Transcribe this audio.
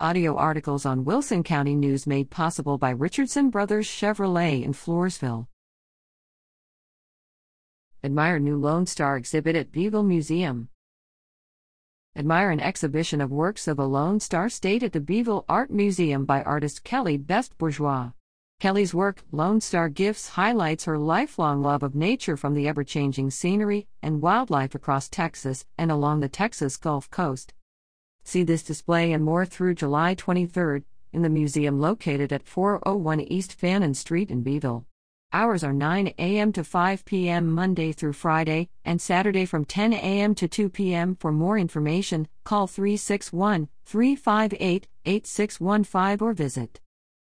Audio articles on Wilson County News made possible by Richardson Brothers Chevrolet in Floresville. Admire new Lone Star exhibit at Beeville Museum. Admire an exhibition of works of a Lone Star State at the Beeville Art Museum by artist Kelly Best Bourgeois. Kelly's work, Lone Star Gifts, highlights her lifelong love of nature from the ever changing scenery and wildlife across Texas and along the Texas Gulf Coast. See this display and more through July 23 in the museum located at 401 East Fannin Street in Beeville. Hours are 9 a.m. to 5 p.m. Monday through Friday, and Saturday from 10 a.m. to 2 p.m. For more information, call 361 358 8615 or visit